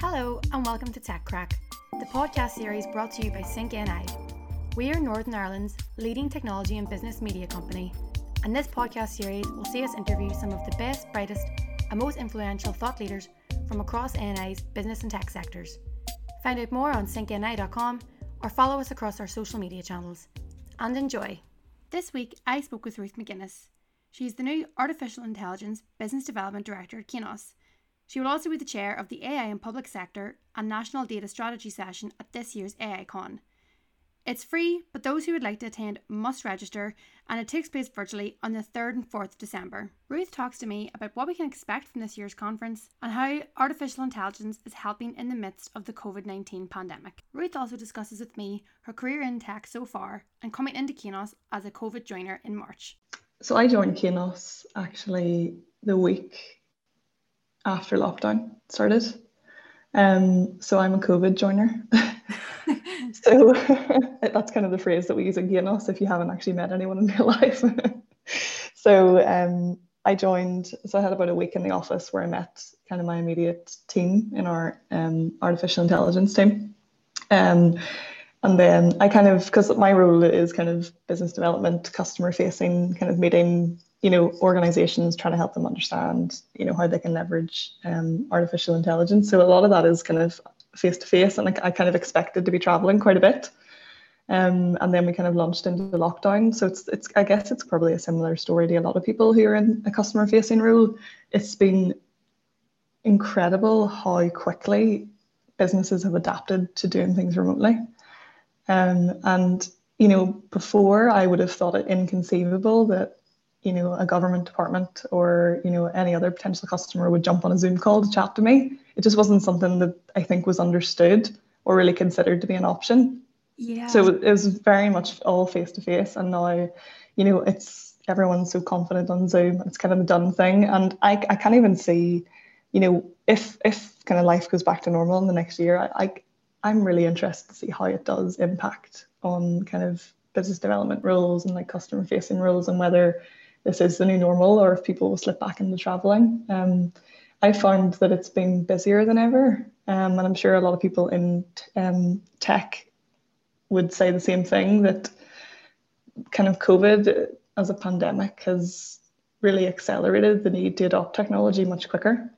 Hello and welcome to Tech Crack, the podcast series brought to you by Sync NI. We are Northern Ireland's leading technology and business media company, and this podcast series will see us interview some of the best, brightest, and most influential thought leaders from across NI's business and tech sectors. Find out more on syncni.com or follow us across our social media channels. And enjoy. This week, I spoke with Ruth McGuinness. She's the new Artificial Intelligence Business Development Director at Kainos. She will also be the chair of the AI and Public Sector and National Data Strategy session at this year's AICon. It's free, but those who would like to attend must register, and it takes place virtually on the 3rd and 4th of December. Ruth talks to me about what we can expect from this year's conference and how artificial intelligence is helping in the midst of the COVID 19 pandemic. Ruth also discusses with me her career in tech so far and coming into Kainos as a COVID joiner in March. So I joined Kainos actually the week after lockdown started. Um, so I'm a COVID joiner. so that's kind of the phrase that we use in Kainos if you haven't actually met anyone in real life. so um, I joined, so I had about a week in the office where I met kind of my immediate team in our um, artificial intelligence team. Um, and then I kind of, because my role is kind of business development, customer facing, kind of meeting you know organizations trying to help them understand you know how they can leverage um, artificial intelligence. So a lot of that is kind of face to face and I, I, kind of expected to be traveling quite a bit. Um, and then we kind of launched into the lockdown. So it's it's i guess it's probably a similar story to a lot of people who are in a customer facing role. It's been incredible how quickly businesses have adapted to doing things remotely. Um, and you know before i would have thought it inconceivable that you know a government department or you know any other potential customer would jump on a zoom call to chat to me. It just wasn't something that i think was understood or really considered to be an option. Yeah. so it was very much all face to face and now you know it's everyone's so confident on zoom it's kind of a done thing. And i, I can't even see you know if if kind of life goes back to normal in the next year i, I i'm really interested to see how it does impact on kind of business development roles and like customer facing roles and whether this is the new normal or if people will slip back into traveling. Um, I found that it's been busier than ever. Um, and I'm sure a lot of people in um, tech would say the same thing that kind of COVID as a pandemic has really accelerated the need to adopt technology much quicker.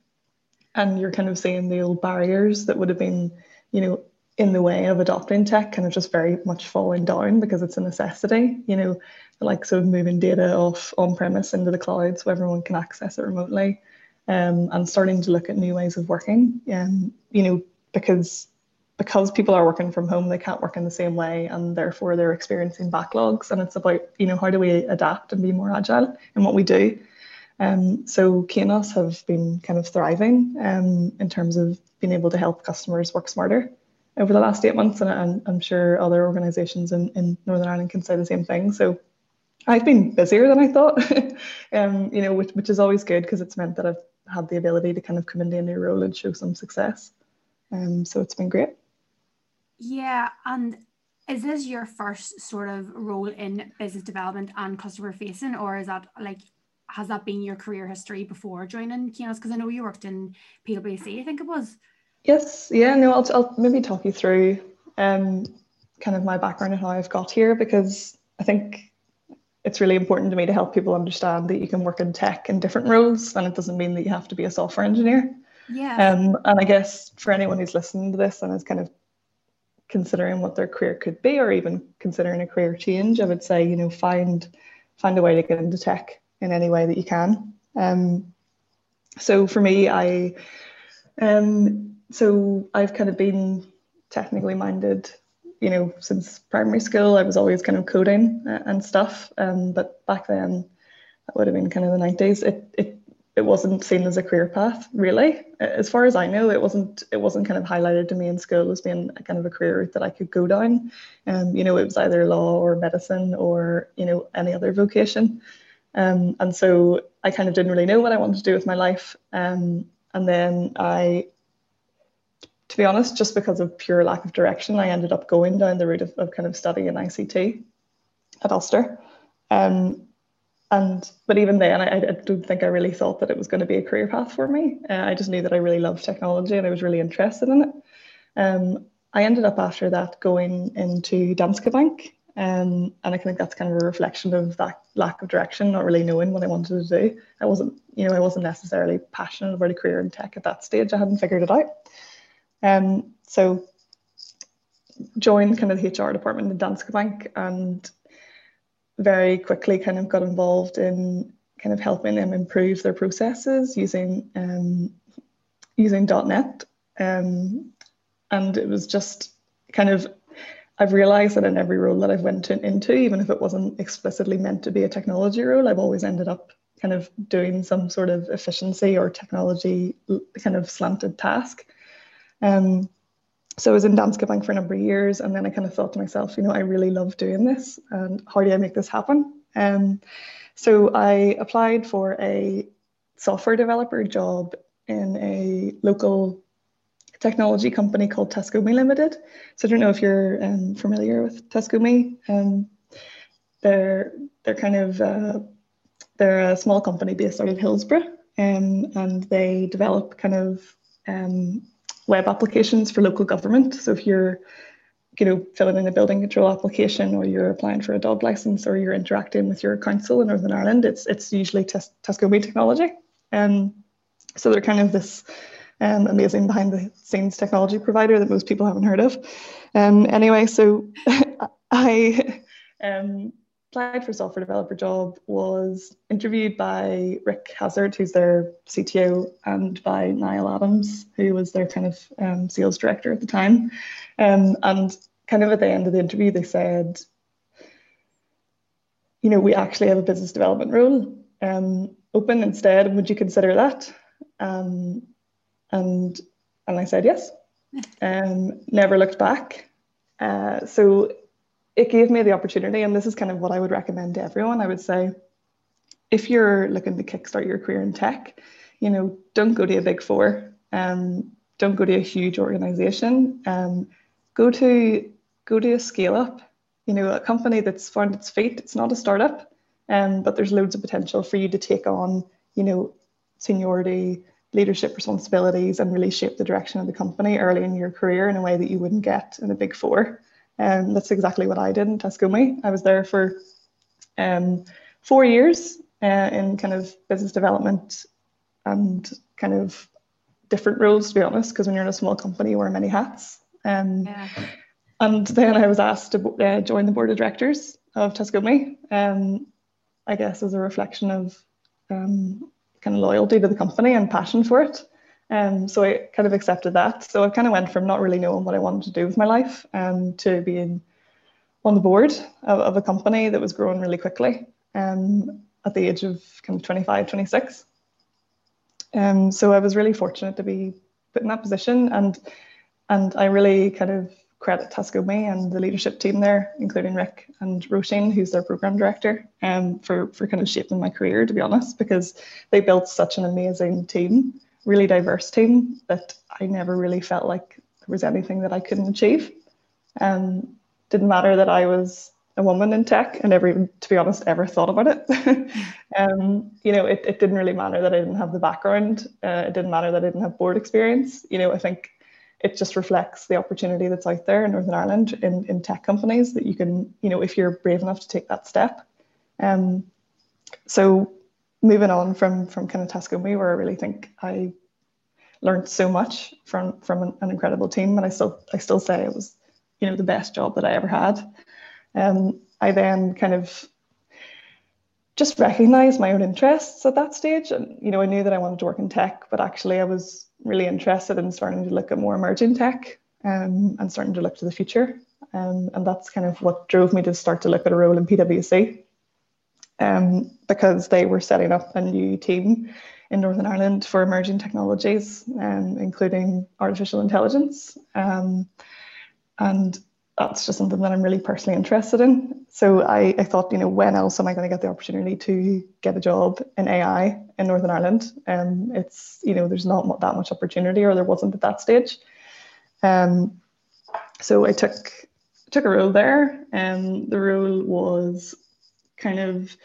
And you're kind of seeing the old barriers that would have been, you know, in the way of adopting tech kind of just very much falling down because it's a necessity. You know, like sort of moving data off on premise into the cloud so everyone can access it remotely um, and starting to look at new ways of working um, you know because because people are working from home they can't work in the same way and therefore they're experiencing backlogs and it's about you know how do we adapt and be more agile in what we do um, so Kainos have been kind of thriving um, in terms of being able to help customers work smarter over the last eight months and, and I'm sure other organizations in, in Northern Ireland can say the same thing so I've been busier than I thought, um, you know, which, which is always good because it's meant that I've had the ability to kind of come into a new role and show some success. Um, so it's been great. Yeah, and is this your first sort of role in business development and customer facing, or is that like has that been your career history before joining Kainos? Because I know you worked in PwC, I think it was. Yes, yeah, no, I'll, I'll maybe talk you through um, kind of my background and how I've got here because I think it's really important to me to help people understand that you can work in tech in different roles and it doesn't mean that you have to be a software engineer. Yeah. Um, and I guess for anyone who's listening to this and is kind of considering what their career could be or even considering a career change, I would say, you know, find find a way to get into tech in any way that you can. Um, so for me, I um, so I've kind of been technically minded you know, since primary school, I was always kind of coding uh, and stuff. Um, but back then, that would have been kind of the 90s. It, it it wasn't seen as a career path really as far as i know it wasn't it wasn't kind of highlighted to me in school as being a kind of a career route that i could go down um, you know it was either law or medicine or you know any other vocation um, and so i kind of didn't really know what i wanted to do with my life um, and then i to be honest, just because of pure lack of direction, I ended up going down the route of, of kind of studying ICT at Ulster. Um, and but even then, I, I, don't think I really thought that it was going to be a career path for me. Uh, I just knew that I really loved technology and I was really interested in it. Um, I ended up after that going into Danske Bank, um, and I think that's kind of a reflection of that lack of direction, not really knowing what I wanted to do. I wasn't, you know, I wasn't necessarily passionate about a career in tech at that stage. I hadn't figured it out. Um, so joined kind of the HR department in Danske Bank and very quickly kind of got involved in kind of helping them improve their processes using um, using .NET. Um, and it was just kind of I've realized that in every role that I've went in, into, even if it wasn't explicitly meant to be a technology role, I've always ended up kind of doing some sort of efficiency or technology kind of slanted task. Um, so I was in Danske Bank for a number of years, and then I kind of thought to myself, you know, I really love doing this, and how do I make this happen? Um, so I applied for a software developer job in a local technology company called Tascomi Limited. So I don't know if you're um, familiar with Tascomi. Um, they're they're kind of uh, they're a small company based out of Hillsborough, um, and they develop kind of um, web applications for local government. So if you're you know, filling in a building control application or you're applying for a dog license or you're interacting with your council in Northern Ireland, it's it's usually tes- Tascomi technology. Um, so they're kind of this um, amazing behind the scenes technology provider that most people haven't heard of. Um, anyway, so I um, applied for a software developer job, was interviewed by Rick Hazard, who's their CTO, and by Niall Adams, who was their kind of um, sales director at the time. Um, and kind of at the end of the interview, they said, you know, we actually have a business development role um, open instead. Would you consider that? Um, and and I said yes. Um, never looked back. Uh, so it gave me the opportunity, and this is kind of what I would recommend to everyone. I would say, if you're looking to kickstart your career in tech, you know, don't go to a big four. Um, don't go to a huge organization. Um, go to go to a scale up. You know, a company that's found its feet. It's not a startup, um, but there's loads of potential for you to take on. You know, seniority, leadership responsibilities, and really shape the direction of the company early in your career in a way that you wouldn't get in a big four. And um, that's exactly what I did in Tascomi. I was there for um, four years uh, in kind of business development and kind of different roles, to be honest, because when you're in a small company, you wear many hats. Um, yeah. And then I was asked to uh, join the board of directors of Tascomi, um, I guess as a reflection of um, kind of loyalty to the company and passion for it. Um, so I kind of accepted that. So I kind of went from not really knowing what I wanted to do with my life um, to being on the board of, of a company that was growing really quickly um, at the age of kind of 25, 26. Um, so I was really fortunate to be put in that position and and I really kind of credit Tascomi and the leadership team there, including Rick and Roisin, who's their program director, um, for, for kind of shaping my career, to be honest, because they built such an amazing team really diverse team that I never really felt like there was anything that I couldn't achieve. Um, didn't matter that I was a woman in tech and even, to be honest, ever thought about it. um, you know, it, it didn't really matter that I didn't have the background. Uh, it didn't matter that I didn't have board experience. You know, I think it just reflects the opportunity that's out there in Northern Ireland in, in tech companies that you can, you know, if you're brave enough to take that step. Um, so moving on from from kind of Tascomi, where I really think I learned so much from from an, an, incredible team, and I still I still say it was you know the best job that I ever had. Um, I then kind of just recognized my own interests at that stage, and you know I knew that I wanted to work in tech, but actually I was really interested in starting to look at more emerging tech um, and starting to look to the future. Um, and that's kind of what drove me to start to look at a role in PwC um, because they were setting up a new team in Northern Ireland for emerging technologies, um, including artificial intelligence. Um, and that's just something that I'm really personally interested in. So I, I thought, you know, when else am I going to get the opportunity to get a job in AI in Northern Ireland? Um, it's, you know, there's not that much opportunity, or there wasn't at that stage. Um, so I took took a role there, and the role was kind of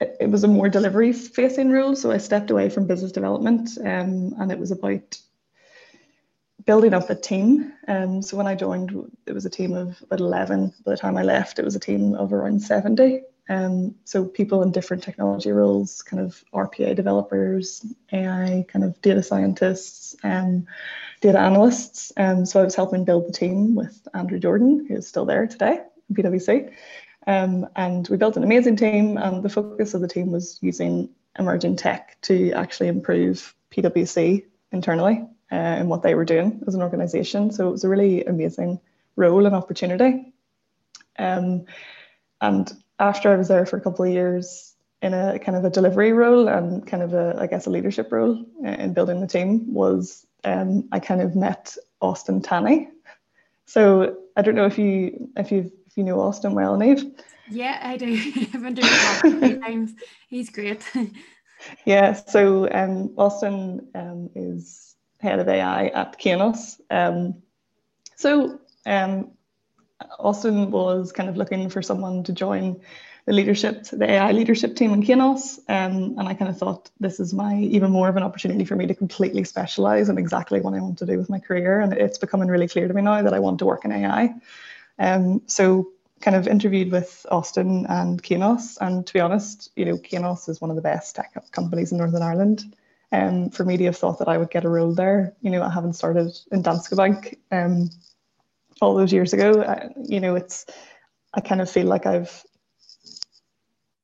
it, was a more delivery facing role. So I stepped away from business development um, and it was about building up a team. Um, so when I joined, it was a team of about 11. By the time I left, it was a team of around 70. Um, so people in different technology roles, kind of RPA developers, AI, kind of data scientists, um, data analysts. Um, so I was helping build the team with Andrew Jordan, who's still there today in PwC. Um, and we built an amazing team, and the focus of the team was using emerging tech to actually improve PwC internally uh, and what they were doing as an organization. So it was a really amazing role and opportunity. Um, and after I was there for a couple of years in a kind of a delivery role and kind of a, I guess, a leadership role in building the team, was um, I kind of met Austin Tanney. So I don't know if you if you if you know Austin well, Neve. Yeah, I do. I've been doing it few times. He's great. yeah. So um, Austin um, is head of AI at Kainos. Um, so um, Austin was kind of looking for someone to join the leadership, the AI leadership team in Kainos. Um, and I kind of thought this is my even more of an opportunity for me to completely specialize in exactly what I want to do with my career. And it's becoming really clear to me now that I want to work in AI. Um, so kind of interviewed with Austin and Kainos. And to be honest, you know, Kainos is one of the best tech companies in Northern Ireland. Um, for me to have thought that I would get a role there, you know, I haven't started in Danske Bank um, all those years ago. I, you know, it's I kind of feel like I've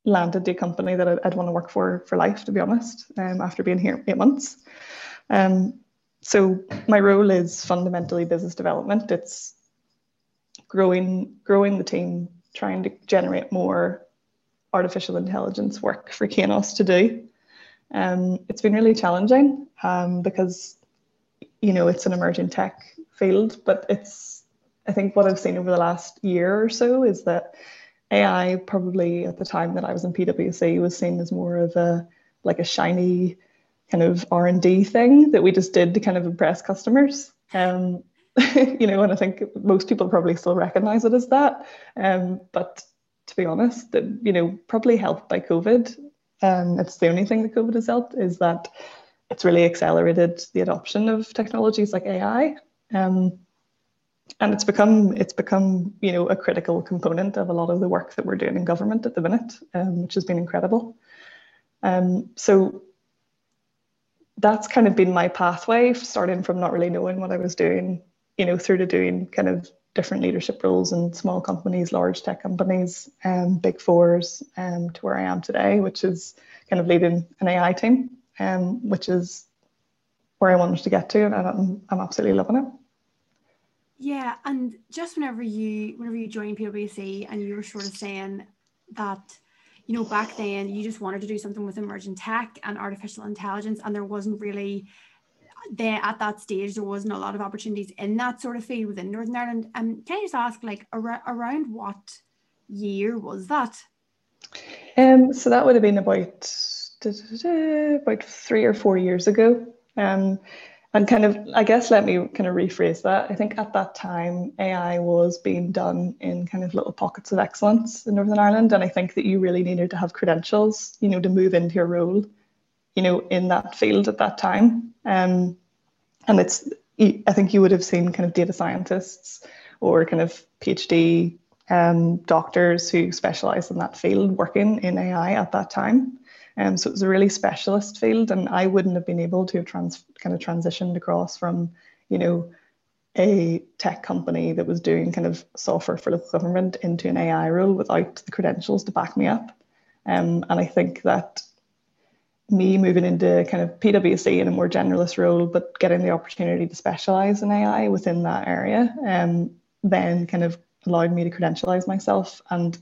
landed the company that I'd, I'd want to work for for life, to be honest. Um, after being here eight months, um, so my role is fundamentally business development. It's growing growing the team, trying to generate more artificial intelligence work for Kainos to do. Um, it's been really challenging um, because you know it's an emerging tech field, but it's I think what I've seen over the last year or so is that AI probably at the time that I was in PwC was seen as more of a like a shiny kind of R and D thing that we just did to kind of impress customers. Um, you know, and I think most people probably still recognize it as that. Um, but to be honest, that you know, probably helped by COVID. Um, it's the only thing that COVID has helped is that it's really accelerated the adoption of technologies like AI. Um, and it's become it's become you know a critical component of a lot of the work that we're doing in government at the minute, um, which has been incredible. Um, so that's kind of been my pathway, starting from not really knowing what I was doing, you know, through to doing kind of different leadership roles in small companies, large tech companies, um, big fours, um, to where I am today, which is kind of leading an AI team, um, which is where I wanted to get to, and I'm, I'm absolutely loving it. Yeah, and just whenever you whenever you joined PwC and you were sort of saying that, you know, back then you just wanted to do something with emerging tech and artificial intelligence, and there wasn't really there at that stage there wasn't a lot of opportunities in that sort of field within Northern Ireland. Um, can you just ask like ar- around what year was that? Um, so that would have been about about three or four years ago. Um, and kind of i guess let me kind of rephrase that i think at that time ai was being done in kind of little pockets of excellence in northern ireland and i think that you really needed to have credentials you know to move into your role you know in that field at that time um, and it's i think you would have seen kind of data scientists or kind of phd um, doctors who specialize in that field working in ai at that time um, so it was a really specialist field, and I wouldn't have been able to have trans- kind of transitioned across from, you know, a tech company that was doing kind of software for local government into an AI role without the credentials to back me up. Um, and I think that me moving into kind of PwC in a more generalist role, but getting the opportunity to specialize in AI within that area, um, then kind of allowed me to credentialize myself and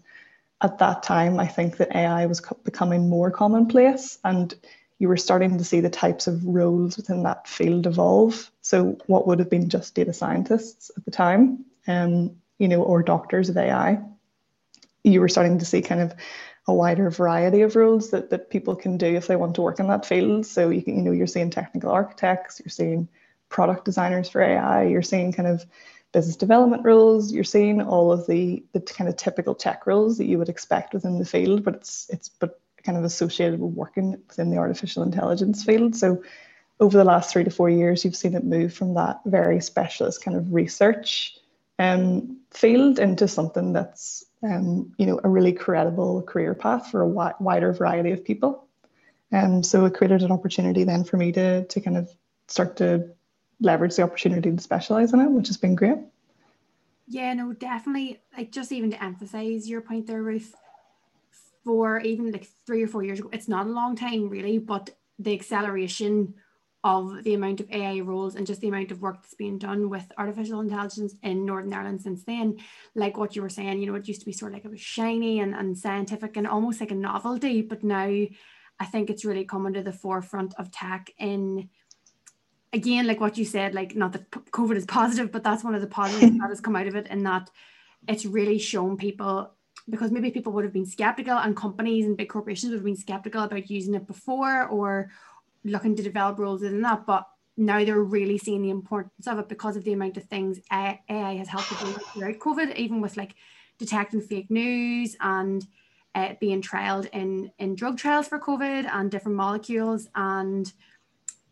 at that time, I think that AI was co- becoming more commonplace and you were starting to see the types of roles within that field evolve. So, what would have been just data scientists at the time, um, you know, or doctors of AI, you were starting to see kind of a wider variety of roles that, that people can do if they want to work in that field. So, you can, you know, you're seeing technical architects, you're seeing product designers for AI, you're seeing kind of business development roles. You're seeing all of the the kind of typical tech roles that you would expect within the field, but it's it's but kind of associated with working within the artificial intelligence field. So over the last three to four years, you've seen it move from that very specialist kind of research um, field into something that's um, you know a really credible career path for a wi- wider variety of people. And um, so it created an opportunity then for me to to kind of start to leverage the opportunity to specialize in it, which has been great. Yeah, no, definitely. Like just even to emphasize your point there, Ruth, for even like three or four years ago, it's not a long time really, but the acceleration of the amount of AI roles and just the amount of work that's being done with artificial intelligence in Northern Ireland since then. Like what you were saying, you know, it used to be sort of like it was shiny and, and scientific and almost like a novelty, but now I think it's really coming to the forefront of tech in again, like what you said, like not that COVID is positive, but that's one of the positives that has come out of it, and that it's really shown people because maybe people would have been skeptical and companies and big corporations would have been skeptical about using it before or looking to develop roles in that, but now they're really seeing the importance of it because of the amount of things AI has helped to do throughout COVID, even with like detecting fake news and uh, being trialed in in drug trials for COVID and different molecules and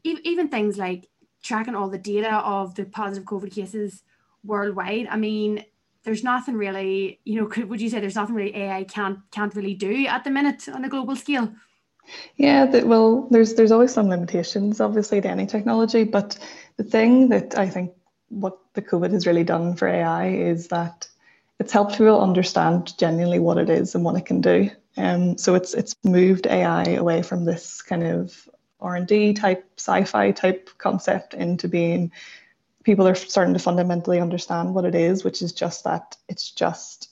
even things like tracking all the data of the positive COVID cases worldwide. I mean, there's nothing really, you know, could, would you say there's nothing really AI can't can't really do at the minute on a global scale? Yeah, that, well, there's there's always some limitations, obviously, to any technology. But the thing that I think what the COVID has really done for AI is that it's helped people understand genuinely what it is and what it can do. Um, so it's it's moved AI away from this kind of R&D type sci-fi type concept into being people are starting to fundamentally understand what it is, which is just that it's just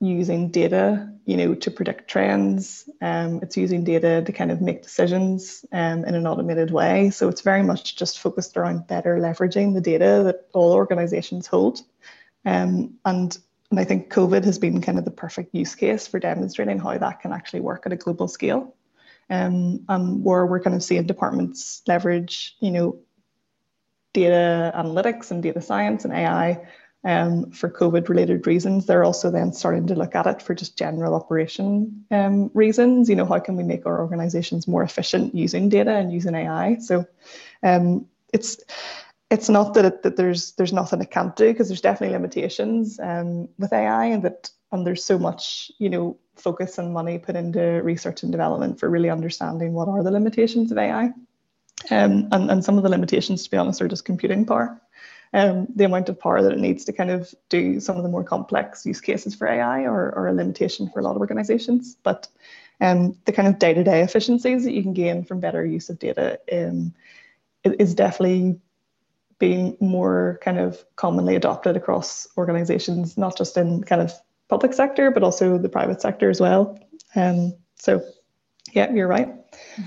using data, you know, to predict trends. Um, it's using data to kind of make decisions um, in an automated way. So it's very much just focused around better leveraging the data that all organizations hold. Um, and, and I think COVID has been kind of the perfect use case for demonstrating how that can actually work at a global scale um, um, where we're kind of seeing departments leverage, you know, data analytics and data science and AI um, for COVID related reasons. They're also then starting to look at it for just general operation um, reasons. You know, how can we make our organizations more efficient using data and using AI? So um, it's it's not that, it, that there's there's nothing it can't do because there's definitely limitations um, with AI and that and there's so much you know focus and money put into research and development for really understanding what are the limitations of AI. Um, and, and some of the limitations, to be honest, are just computing power. Um, the amount of power that it needs to kind of do some of the more complex use cases for AI or, a limitation for a lot of organizations. But um, the kind of day-to-day efficiencies that you can gain from better use of data um, is definitely being more kind of commonly adopted across organizations, not just in kind of public sector, but also the private sector as well. Um, so, yeah, you're right.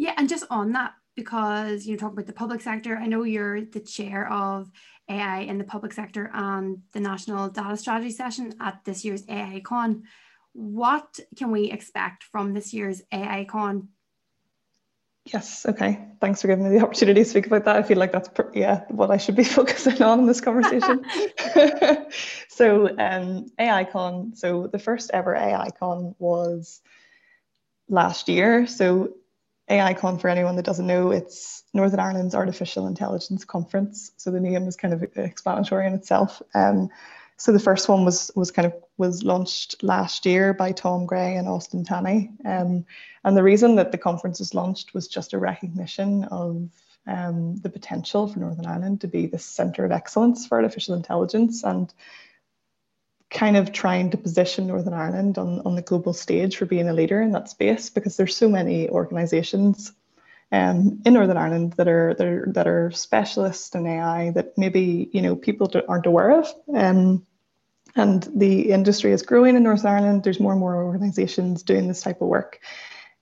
Yeah, and just on that, because you talk about the public sector, I know you're the chair of AI in the public sector and the National Data Strategy session at this year's AI Con. What can we expect from this year's AI Con Yes. Okay. Thanks for giving me the opportunity to speak about that. I feel like that's yeah what I should be focusing on in this conversation. so um, AICon. So the first ever AICon was last year. So AICon, for anyone that doesn't know, it's Northern Ireland's Artificial Intelligence Conference. So the name is kind of explanatory in itself. Um, so the first one was was kind of was launched last year by Tom Gray and Austin Tanney. Um, and the reason that the conference was launched was just a recognition of um, the potential for Northern Ireland to be the centre of excellence for artificial intelligence and kind of trying to position Northern Ireland on, on the global stage for being a leader in that space because there's so many organisations um, in Northern Ireland that are that are, that are specialists in AI that maybe you know people aren't aware of. Um, and the industry is growing in Northern Ireland. There's more and more organisations doing this type of work.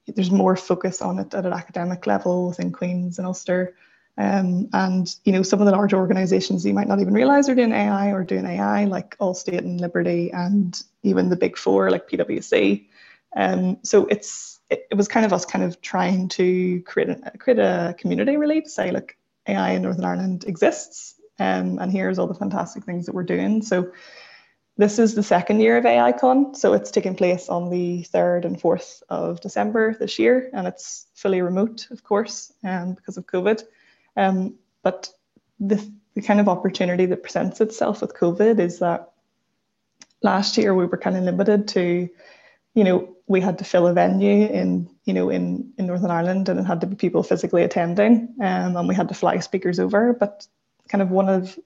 There's more focus on it at an academic level within Queen's and Ulster. Um, and you know, some of the large organisations you might not even realise are doing AI or doing AI, like Allstate and Liberty, and even the big four like PwC. Um, so it's it, it, was kind of us kind of trying to create a create a community really to say, look, AI in Northern Ireland exists, um, and here's all the fantastic things that we're doing. So this is the second year of AICon, so it's taking place on the 3rd and 4th of December this year, and it's fully remote, of course, um, because of COVID. Um, but the, the kind of opportunity that presents itself with COVID is that last year we were kind of limited to, you know, we had to fill a venue in, you know, in, in Northern Ireland and it had to be people physically attending, um, and we had to fly speakers over. But kind of one of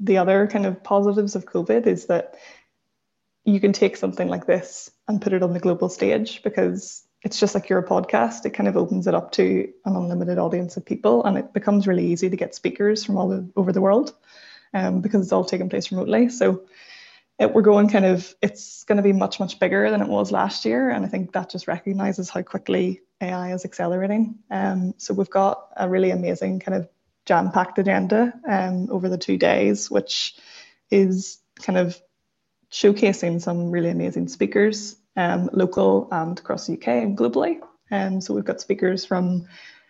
the other kind of positives of COVID is that you can take something like this and put it on the global stage because it's just like your podcast. It kind of opens it up to an unlimited audience of people, and it becomes really easy to get speakers from all the, over the world um, because it's all taking place remotely. So it, we're going kind of, it's going to be much, much bigger than it was last year. And I think that just recognizes how quickly AI is accelerating. Um, so we've got a really amazing kind of jam packed agenda um, over the two days, which is kind of showcasing some really amazing speakers, um, local and across the UK and globally. Um, so we've got speakers from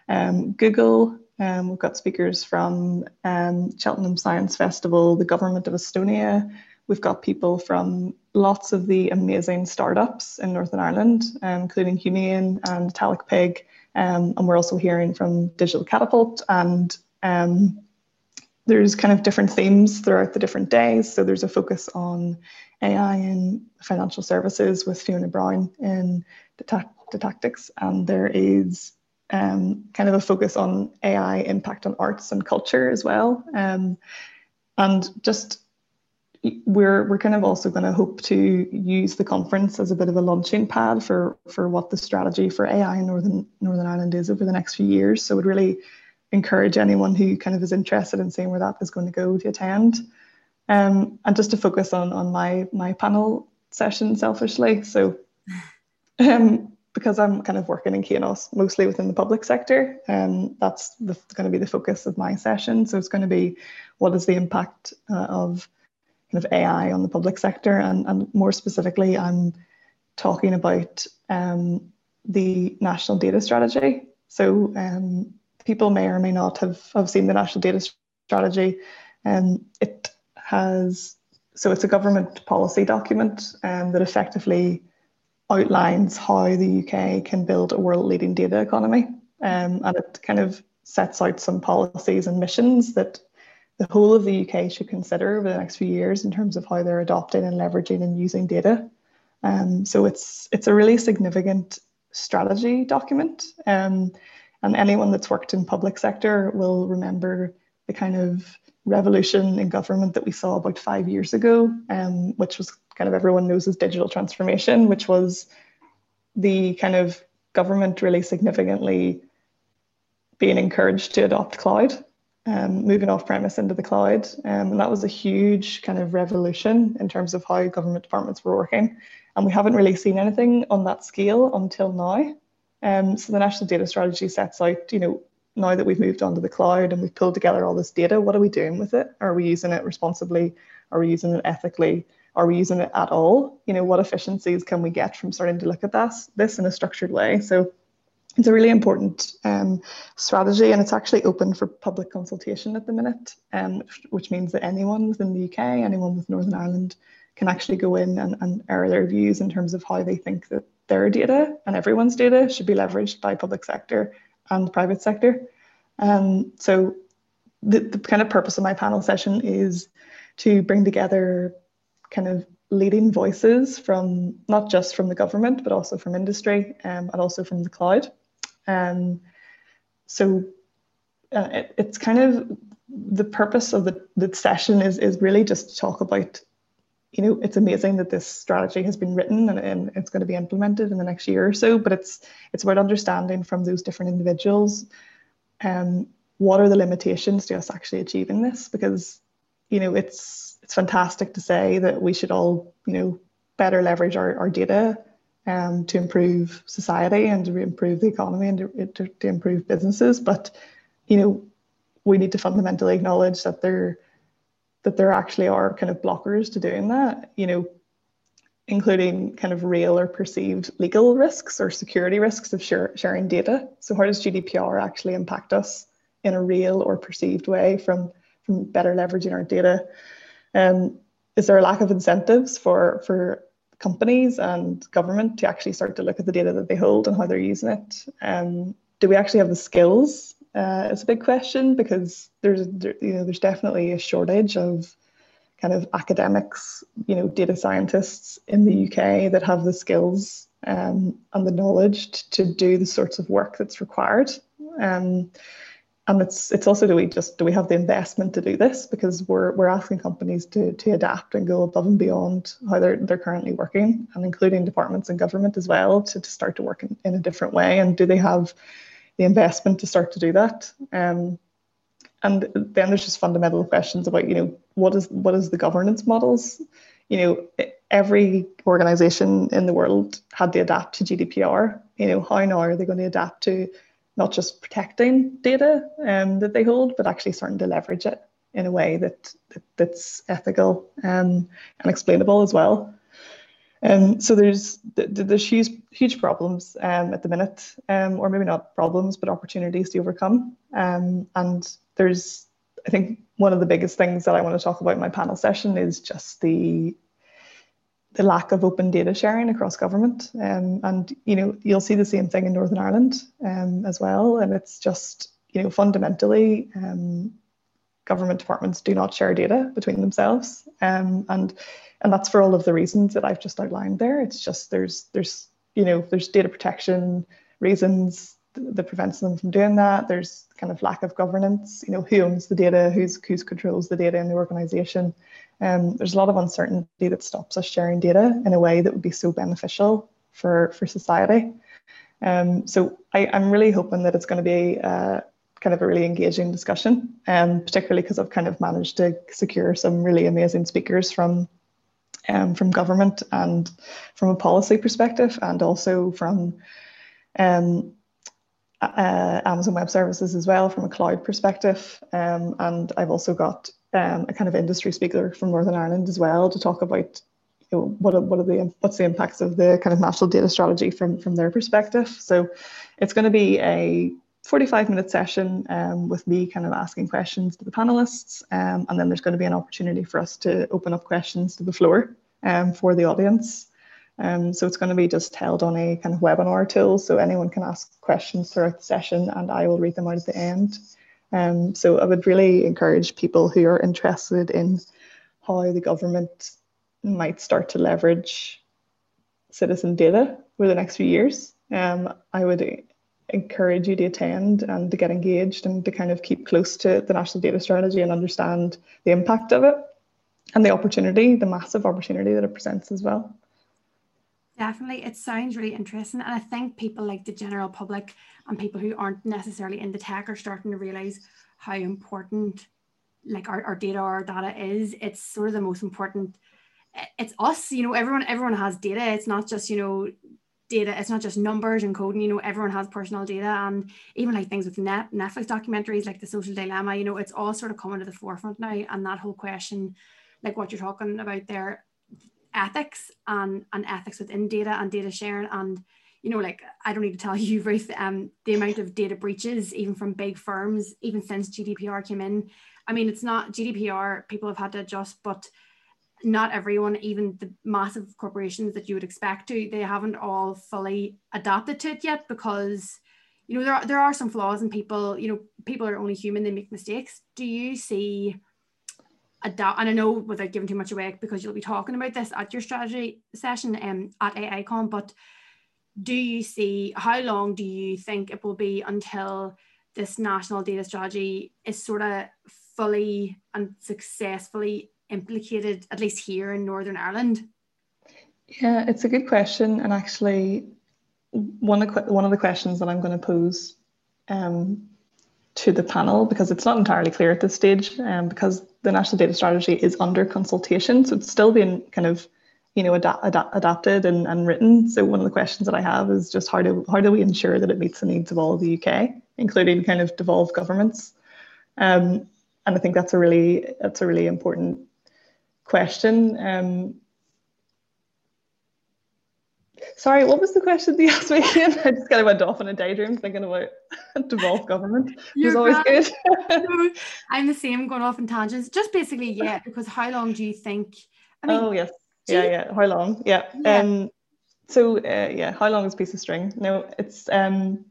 um, Google, um, we've got speakers from um, Cheltenham Science Festival, the government of Estonia. We've got people from lots of the amazing startups in Northern Ireland, including Humane and Italic Pig. and we're also hearing from Digital Catapult and um, there's kind of different themes throughout the different days. So there's a focus on AI in financial services with Fiona Brown in the, ta- the tactics, and there is um, kind of a focus on AI impact on arts and culture as well. Um, and just we're we're kind of also going to hope to use the conference as a bit of a launching pad for for what the strategy for AI in Northern Northern Ireland is over the next few years. So it really encourage anyone who kind of is interested in seeing where that is going to go to attend. Um, and just to focus on on my my panel session selfishly. So um, because I'm kind of working in Kainos mostly within the public sector, um, that's the, going to be the focus of my session. So it's going to be what is the impact uh, of kind of AI on the public sector, and, and more specifically, I'm talking about um, the national data strategy. So um, people may or may not have, have seen the National Data Strategy. Um, it has, so it's a government policy document um, that effectively outlines how the UK can build a world leading data economy. Um, and it kind of sets out some policies and missions that the whole of the UK should consider over the next few years in terms of how they're adopting and leveraging and using data. Um, so it's it's a really significant strategy document. Um, and anyone that's worked in public sector will remember the kind of revolution in government that we saw about five years ago, um, which was kind of everyone knows as digital transformation, which was the kind of government really significantly being encouraged to adopt cloud, um, moving off premise into the cloud. Um, and that was a huge kind of revolution in terms of how government departments were working. And we haven't really seen anything on that scale until now. Um, so the national data strategy sets out, you know, now that we've moved on to the cloud and we've pulled together all this data, what are we doing with it? Are we using it responsibly? Are we using it ethically? Are we using it at all? You know, what efficiencies can we get from starting to look at this, this in a structured way? So it's a really important um, strategy and it's actually open for public consultation at the minute, um, which means that anyone within the UK, anyone with Northern Ireland can actually go in and, and air their views in terms of how they think that their data and everyone's data should be leveraged by public sector and private sector. Um, so the, the kind of purpose of my panel session is to bring together kind of leading voices from not just from the government, but also from industry um, and also from the cloud. Um, so uh, it, it's kind of the purpose of the, the session is, is really just to talk about you know, it's amazing that this strategy has been written and, and, it's going to be implemented in the next year or so. But it's it's about understanding from those different individuals, um, what are the limitations to us actually achieving this? Because, you know, it's it's fantastic to say that we should all, you know, better leverage our, our data um, to improve society and to improve the economy and to, to, to improve businesses. But, you know, we need to fundamentally acknowledge that there that there actually are kind of blockers to doing that, you know, including kind of real or perceived legal risks or security risks of share, sharing data. So how does GDPR actually impact us in a real or perceived way from, from better leveraging our data? Um, is there a lack of incentives for for companies and government to actually start to look at the data that they hold and how they're using it? Um, do we actually have the skills? Uh, it's a big question because there's there, you know there's definitely a shortage of kind of academics, you know, data scientists in the UK that have the skills um, and the knowledge to do the sorts of work that's required. Um, and it's it's also do we just do we have the investment to do this because we're we're asking companies to to adapt and go above and beyond how they're they're currently working and including departments and government as well to, to start to work in, in a different way and do they have the investment to start to do that. Um, and then there's just fundamental questions about you know what is what is the governance models? You know every organization in the world had to adapt to gdpr you know how now are they going to adapt to not just protecting data um, that they hold, but actually starting to leverage it in a way that, that that's ethical um, and explainable as well. Um, so there's there's huge huge problems um, at the minute, um, or maybe not problems, but opportunities to overcome. Um, and there's I think one of the biggest things that I want to talk about in my panel session is just the the lack of open data sharing across government. Um, and you know, you'll see the same thing in Northern Ireland um, as well. And it's just, you know, fundamentally, government departments do not share data between themselves. And and that's for all of the reasons that I've just outlined there. It's just there's there's you know there's data protection reasons that prevents them from doing that. There's kind of lack of governance. You know, who owns the data? Who's who's controls the data in the organisation? Um, there's a lot of uncertainty that stops us sharing data in a way that would be so beneficial for, for society. Um, so I, am really hoping that it's going to be uh, kind of a really engaging discussion, um, particularly because I've kind of managed to secure some really amazing speakers from um, from government and from a policy perspective, and also from um, uh, Amazon Web Services as well from a cloud perspective. Um, and I've also got um, a kind of industry speaker from Northern Ireland as well to talk about you know, what are, what are the what's the impacts of the kind of national data strategy from from their perspective. So it's going to be a 45 minute session um, with me kind of asking questions to the panelists, um, and then there's going to be an opportunity for us to open up questions to the floor um, for the audience. Um, so it's going to be just held on a kind of webinar tool, so anyone can ask questions throughout the session, and I will read them out at the end. Um, so I would really encourage people who are interested in how the government might start to leverage citizen data over the next few years. Um, I would encourage you to attend and to get engaged and to kind of keep close to the national data strategy and understand the impact of it and the opportunity, the massive opportunity that it presents as well. Definitely. It sounds really interesting. And I think people like the general public and people who aren't necessarily in the tech are starting to realize how important like our, our data our data is. It's sort of the most important. It's us, you know, everyone everyone has data. It's not just, you know, data, it's not just numbers and coding, you know, everyone has personal data. And even like things with net Netflix documentaries like the social dilemma, you know, it's all sort of coming to the forefront now. And that whole question, like what you're talking about there, ethics and, and ethics within data and data sharing. And you know like i don't need to tell you ruth um, the amount of data breaches even from big firms even since gdpr came in. I mean it's not gdpr people have had to adjust but not everyone even the massive corporations that you would expect to they haven't all fully adapted to it yet because you know there are, there are some flaws in people you know people are only human they make mistakes. Do you see adapt and I know without giving too much away because you'll be talking about this at your strategy session um, at AICon but do you see how long do you think it will be until this national data strategy is sort of fully and successfully implicated at least here in Northern Ireland? Yeah it's a good question and actually one of, one of the questions that I'm going to pose um, to the panel because it's not entirely clear at this stage um, because the national data strategy is under consultation so it's still being kind of you know ad- ad- adapted and, and written. So one of the questions that i have is just how do how do we ensure that it meets the needs of all of the uk including kind of devolved governments? Um, and i think that's a really that's a really important question um, Sorry, what was the question you asked me again? I just kind of went off in a daydream thinking about devolved government. It's always right. good. I'm the same, going off in tangents. Just basically, yeah, because how long do you think I mean, oh yes, yeah, you... yeah. How long? Yeah. yeah. Um. So uh, yeah, how long is a piece of string? No, it's um.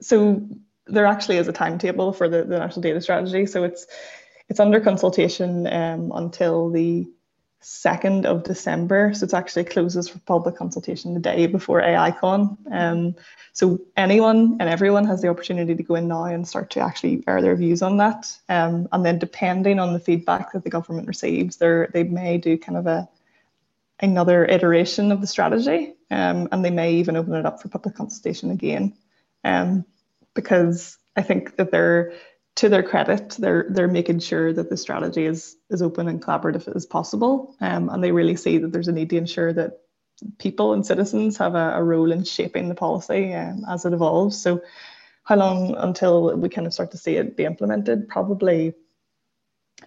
So there actually is a timetable for the, the national data strategy. So it's it's under consultation um, until the 2nd of December. So it actually closes for public consultation the day before AICon. Um, so anyone and everyone has the opportunity to go in now and start to actually air their views on that. Um, and then depending on the feedback that the government receives, they may do kind of a another iteration of the strategy um, and they may even open it up for public consultation again. Um, because I think that they're to their credit, they're they're making sure that the strategy is is open and collaborative as possible, um, and they really see that there's a need to ensure that people and citizens have a, a role in shaping the policy um, as it evolves. So, how long until we kind of start to see it be implemented? Probably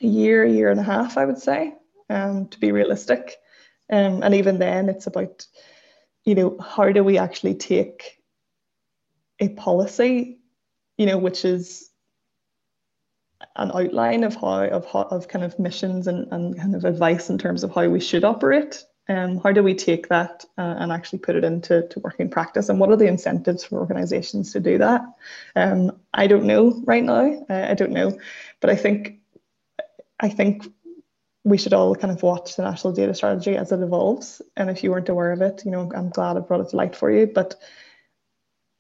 a year, a year and a half, I would say, um, to be realistic. Um, and even then, it's about, you know, how do we actually take a policy, you know, which is an outline of how of how, of kind of missions and, and kind of advice in terms of how we should operate. Um, how do we take that uh, and actually put it into to working practice? And what are the incentives for organisations to do that? Um, I don't know right now. Uh, I don't know, but I think I think we should all kind of watch the national data strategy as it evolves. And if you weren't aware of it, you know, I'm glad I brought it to light for you. But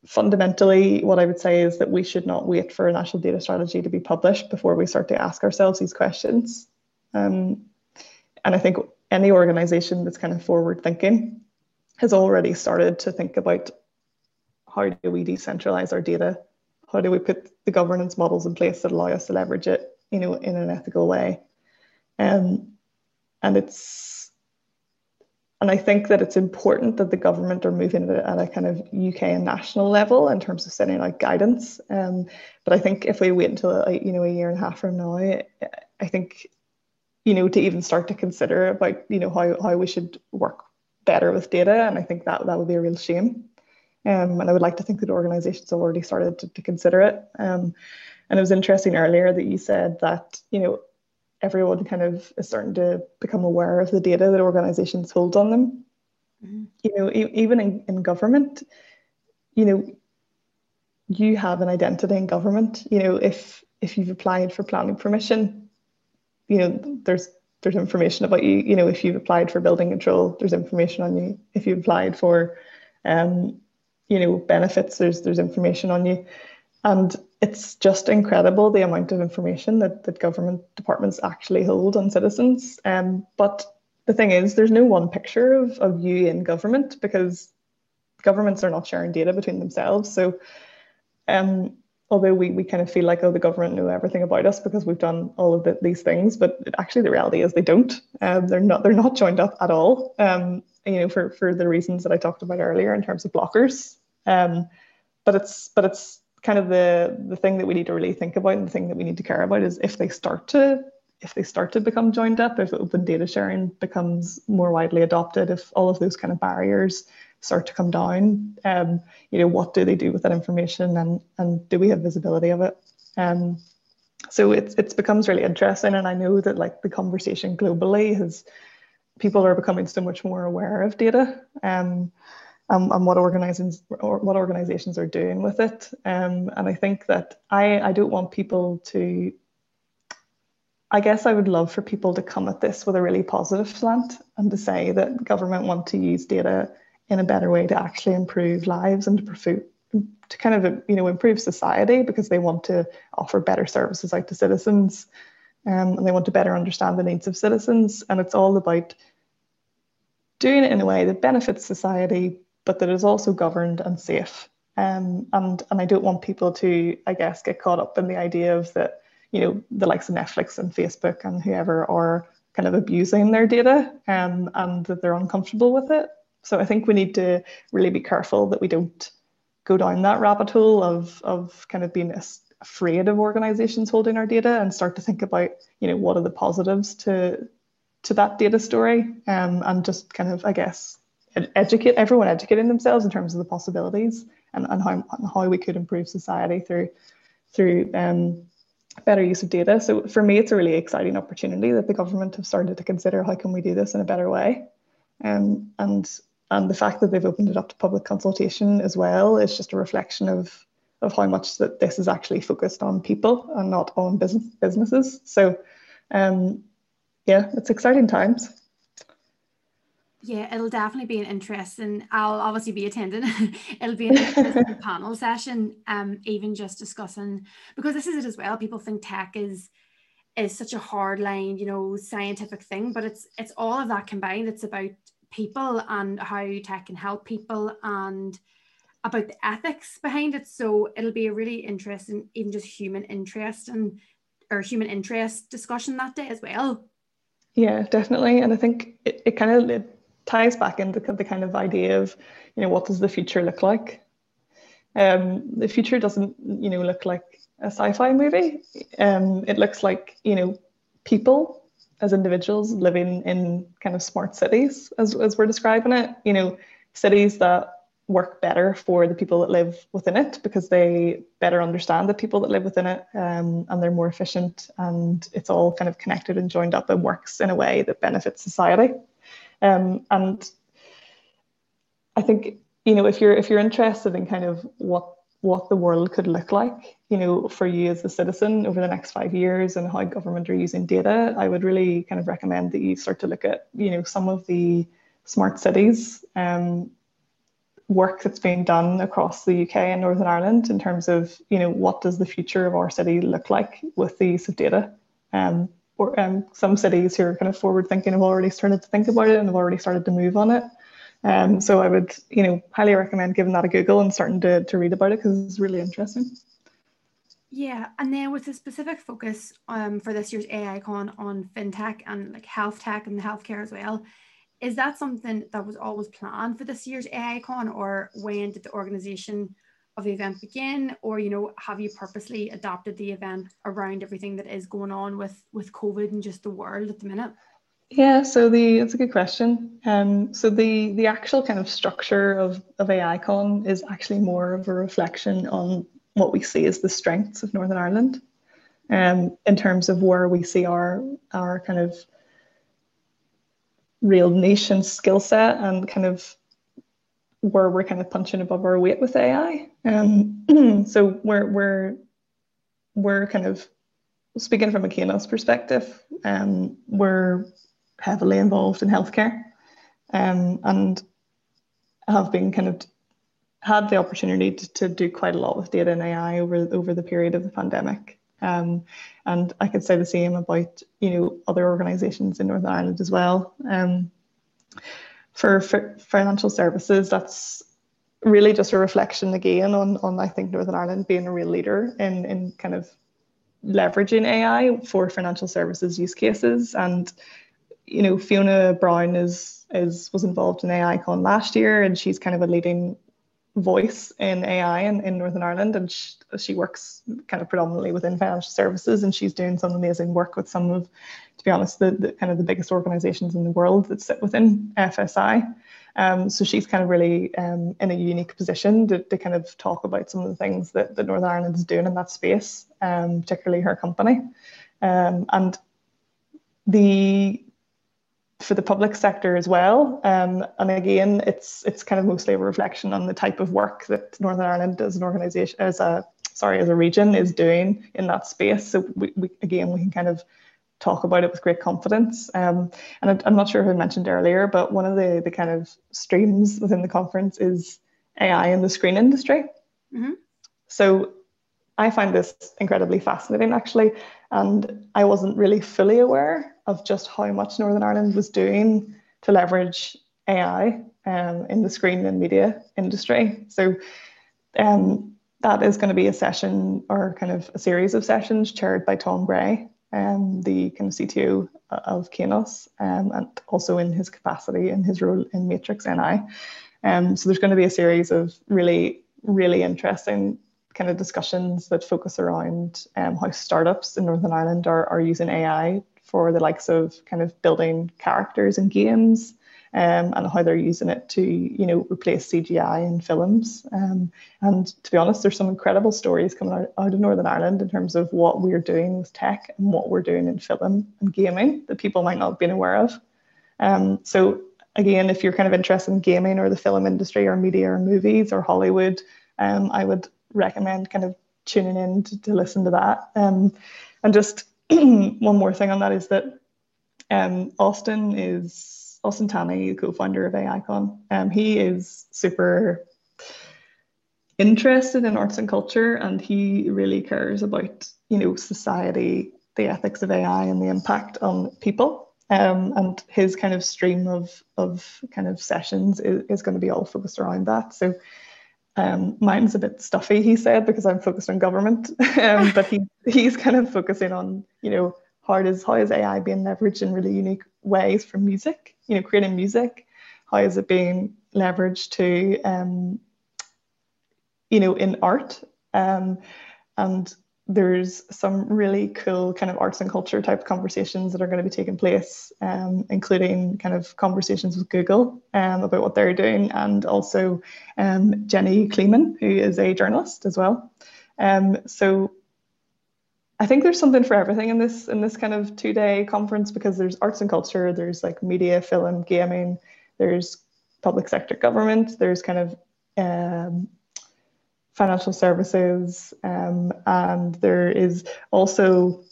fundamentally, what I would say is that we should not wait for a national data strategy to be published before we start to ask ourselves these questions. Um, and I think any organization that's kind of forward thinking has already started to think about how do we decentralize our data? How do we put the governance models in place that allow us to leverage it, you know, in an ethical way? Um, and it's and I think that it's important that the government are moving at a kind of UK and national level in terms of setting out guidance. Um, but I think if we wait until you know a year and a half from now, I think you know to even start to consider about you know how, how we should work better with data, and I think that that would be a real shame. Um, and I would like to think that organisations have already started to, to consider it. Um, and it was interesting earlier that you said that you know everyone kind of is starting to become aware of the data that organizations hold on them. Mm-hmm. You know, e- even in, in government, you know, you have an identity in government. You know, if if you've applied for planning permission, you know, there's there's information about you. You know, if you've applied for building control, there's information on you. If you've applied for um, you know, benefits, there's there's information on you. And it's just incredible the amount of information that, that government departments actually hold on citizens. Um, but the thing is, there's no one picture of, of you in government because governments are not sharing data between themselves. So, um, although we, we kind of feel like, oh, the government know everything about us because we've done all of the, these things, but actually the reality is they don't. Um, they're not they're not joined up at all. Um, you know, for for the reasons that I talked about earlier in terms of blockers. Um, but it's but it's kind of the the thing that we need to really think about and the thing that we need to care about is if they start to if they start to become joined up, if open data sharing becomes more widely adopted, if all of those kind of barriers start to come down, um, you know, what do they do with that information and and do we have visibility of it? Um, so it's it's becomes really interesting, and I know that like the conversation globally has people are becoming so much more aware of data. Um, um, and what organizations or what organizations are doing with it. Um, and I think that I, I don't want people to I guess I would love for people to come at this with a really positive slant and to say that government want to use data in a better way to actually improve lives and to improve, to kind of you know improve society because they want to offer better services out to citizens um, and they want to better understand the needs of citizens and it's all about doing it in a way that benefits society but that is also governed and safe. Um, and and I don't want people to, I guess, get caught up in the idea of that, you know, the likes of Netflix and Facebook and whoever are kind of abusing their data um, and that they're uncomfortable with it. So I think we need to really be careful that we don't go down that rabbit hole of of kind of being afraid of organizations holding our data and start to think about, you know, what are the positives to to that data story um, and just kind of, I guess, educate everyone educating themselves in terms of the possibilities and, and how, and how we could improve society through through um, better use of data. So for me, it's a really exciting opportunity that the government have started to consider how can we do this in a better way. Um, and and the fact that they've opened it up to public consultation as well is just a reflection of of how much that this is actually focused on people and not on business businesses. So um, yeah, it's exciting times. Yeah, it'll definitely be an interesting. I'll obviously be attending. it'll be an interesting panel session. Um, even just discussing because this is it as well. People think tech is is such a hard line, you know, scientific thing, but it's it's all of that combined. It's about people and how tech can help people and about the ethics behind it. So it'll be a really interesting, even just human interest and or human interest discussion that day as well. Yeah, definitely. And I think it, it kind of ties back into the kind of idea of, you know, what does the future look like? Um, the future doesn't, you know, look like a sci-fi movie. Um, it looks like, you know, people as individuals living in kind of smart cities, as, as we're describing it, you know, cities that work better for the people that live within it because they better understand the people that live within it um, and they're more efficient and it's all kind of connected and joined up and works in a way that benefits society. Um, and I think, you know, if you're if you're interested in kind of what what the world could look like, you know, for you as a citizen over the next five years and how government are using data, I would really kind of recommend that you start to look at, you know, some of the smart cities um, work that's being done across the UK and Northern Ireland in terms of, you know, what does the future of our city look like with the use of data? Um, or um, some cities who are kind of forward thinking have already started to think about it and have already started to move on it. Um, so I would, you know, highly recommend giving that a Google and starting to, to read about it because it's really interesting. Yeah, and then with a specific focus um, for this year's AICon on fintech and like health tech and healthcare as well, is that something that was always planned for this year's AICon, or when did the organisation of the event begin, or you know, have you purposely adapted the event around everything that is going on with with COVID and just the world at the minute? Yeah, so the it's a good question. Um, so the the actual kind of structure of of AICon is actually more of a reflection on what we see as the strengths of Northern Ireland, um, in terms of where we see our our kind of real nation skill set and kind of where we're kind of punching above our weight with AI. Um, so we're we're we're kind of speaking from a Kainos perspective. Um, we're heavily involved in healthcare, um, and have been kind of had the opportunity to, to do quite a lot with data and AI over over the period of the pandemic. Um, and I could say the same about you know other organisations in Northern Ireland as well. Um, for, for financial services, that's really just a reflection again on on I think Northern Ireland being a real leader in in kind of leveraging AI for financial services use cases. And you know Fiona Brown is is was involved in AICon last year, and she's kind of a leading voice in AI in, in Northern Ireland, and she, she works kind of predominantly within financial services, and she's doing some amazing work with some of, to be honest, the, the kind of the biggest organisations in the world that sit within FSI. Um, so she's kind of really um, in a unique position to, to kind of talk about some of the things that, that Northern Ireland is doing in that space, um, particularly her company. Um, and the for the public sector as well. Um, and again, it's it's kind of mostly a reflection on the type of work that Northern Ireland as an organisation, as a sorry, as a region is doing in that space. So we, we again we can kind of talk about it with great confidence. Um, and I, am not sure if I mentioned earlier, but one of the the kind of streams within the conference is AI in the screen industry. Mm-hmm. So I find this incredibly fascinating actually, and I wasn't really fully aware of just how much Northern Ireland was doing to leverage AI um, in the screen and media industry. So um, that is going to be a session or kind of a series of sessions chaired by Tom Gray, um, the kind of CTO of Kainos, um, and also in his capacity in his role in Matrix NI. Um, so there's going to be a series of really, really interesting kind of discussions that focus around um, how startups in Northern Ireland are, are using AI for the likes of kind of building characters in games, um, and how they're using it to, you know, replace CGI in films. Um, and to be honest, there's some incredible stories coming out, out of Northern Ireland in terms of what we're doing with tech and what we're doing in film and gaming that people might not have been aware of. Um, so again, if you're kind of interested in gaming or the film industry or media or movies or Hollywood, um, I would recommend kind of tuning in to, to listen to that. Um, and just one more thing on that is that um, Austin is Austin Tanney, co-founder of AICon. Um, he is super interested in arts and culture, and he really cares about you know society, the ethics of AI, and the impact on people. Um, and his kind of stream of of kind of sessions is, is going to be all focused around that. So um, mine's a bit stuffy, he said, because I'm focused on government. um, but he he's kind of focusing on, you know, how is how is AI being leveraged in really unique ways for music? You know, creating music. How is it being leveraged to, um, you know, in art? Um, and there's some really cool kind of arts and culture type conversations that are going to be taking place, um, including kind of conversations with Google um, about what they're doing, and also um, Jenny Kleeman, who is a journalist as well. Um, so I think there's something for everything in this in this kind of two day conference because there's arts and culture, there's like media, film, gaming, there's public sector government, there's kind of um, financial services, um, and there is also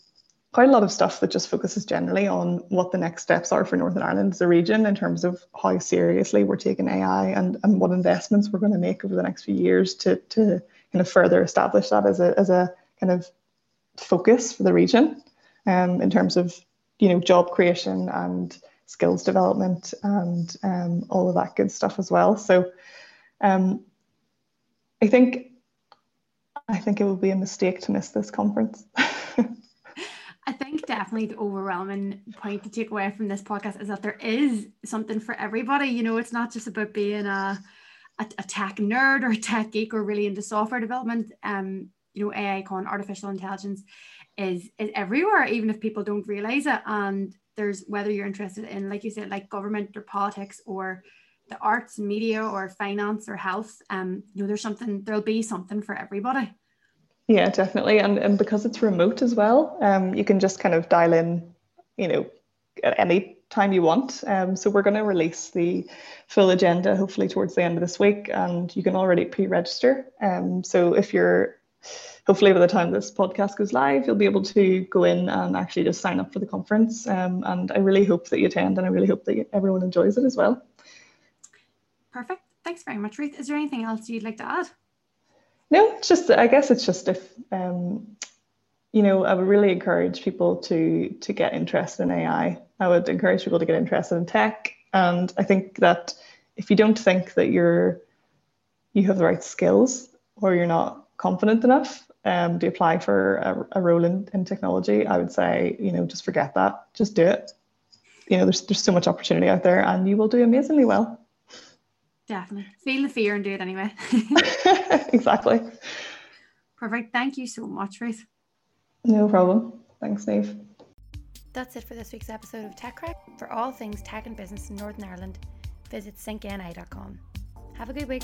quite a lot of stuff that just focuses generally on what the next steps are for Northern Ireland as a region in terms of how seriously we're taking AI and, and what investments we're going to make over the next few years to, to kind of further establish that as a, as a kind of focus for the region um, in terms of you know job creation and skills development and um, all of that good stuff as well. So um, I think I think it would be a mistake to miss this conference. I think definitely the overwhelming point to take away from this podcast is that there is something for everybody. You know, it's not just about being a, a, a tech nerd or a tech geek or really into software development. Um, you know, AI con artificial intelligence is is everywhere, even if people don't realize it. And there's whether you're interested in, like you said, like government or politics or the arts, and media, or finance or health, um, you know, there's something, there'll be something for everybody. Yeah, definitely. And and because it's remote as well, um, you can just kind of dial in, you know, at any time you want. Um, so we're going to release the full agenda hopefully towards the end of this week, and you can already pre-register. Um, so if you're hopefully by the time this podcast goes live, you'll be able to go in and actually just sign up for the conference. Um, and I really hope that you attend, and I really hope that everyone enjoys it as well. Perfect. Thanks very much, Ruth. Is there anything else you'd like to add? No, just I guess it's just if um, you know, I would really encourage people to to get interested in AI. I would encourage people to get interested in tech, and I think that if you don't think that you're you have the right skills or you're not confident enough um, to apply for a, a role in, in technology, I would say you know just forget that. Just do it. You know, there's there's so much opportunity out there, and you will do amazingly well. Definitely. Feel the fear and do it anyway. exactly. Perfect. Thank you so much, Ruth. No problem. Thanks, Neve. That's it for this week's episode of Tech Crack. For all things tech and business in Northern Ireland, visit syncni.com. Have a good week.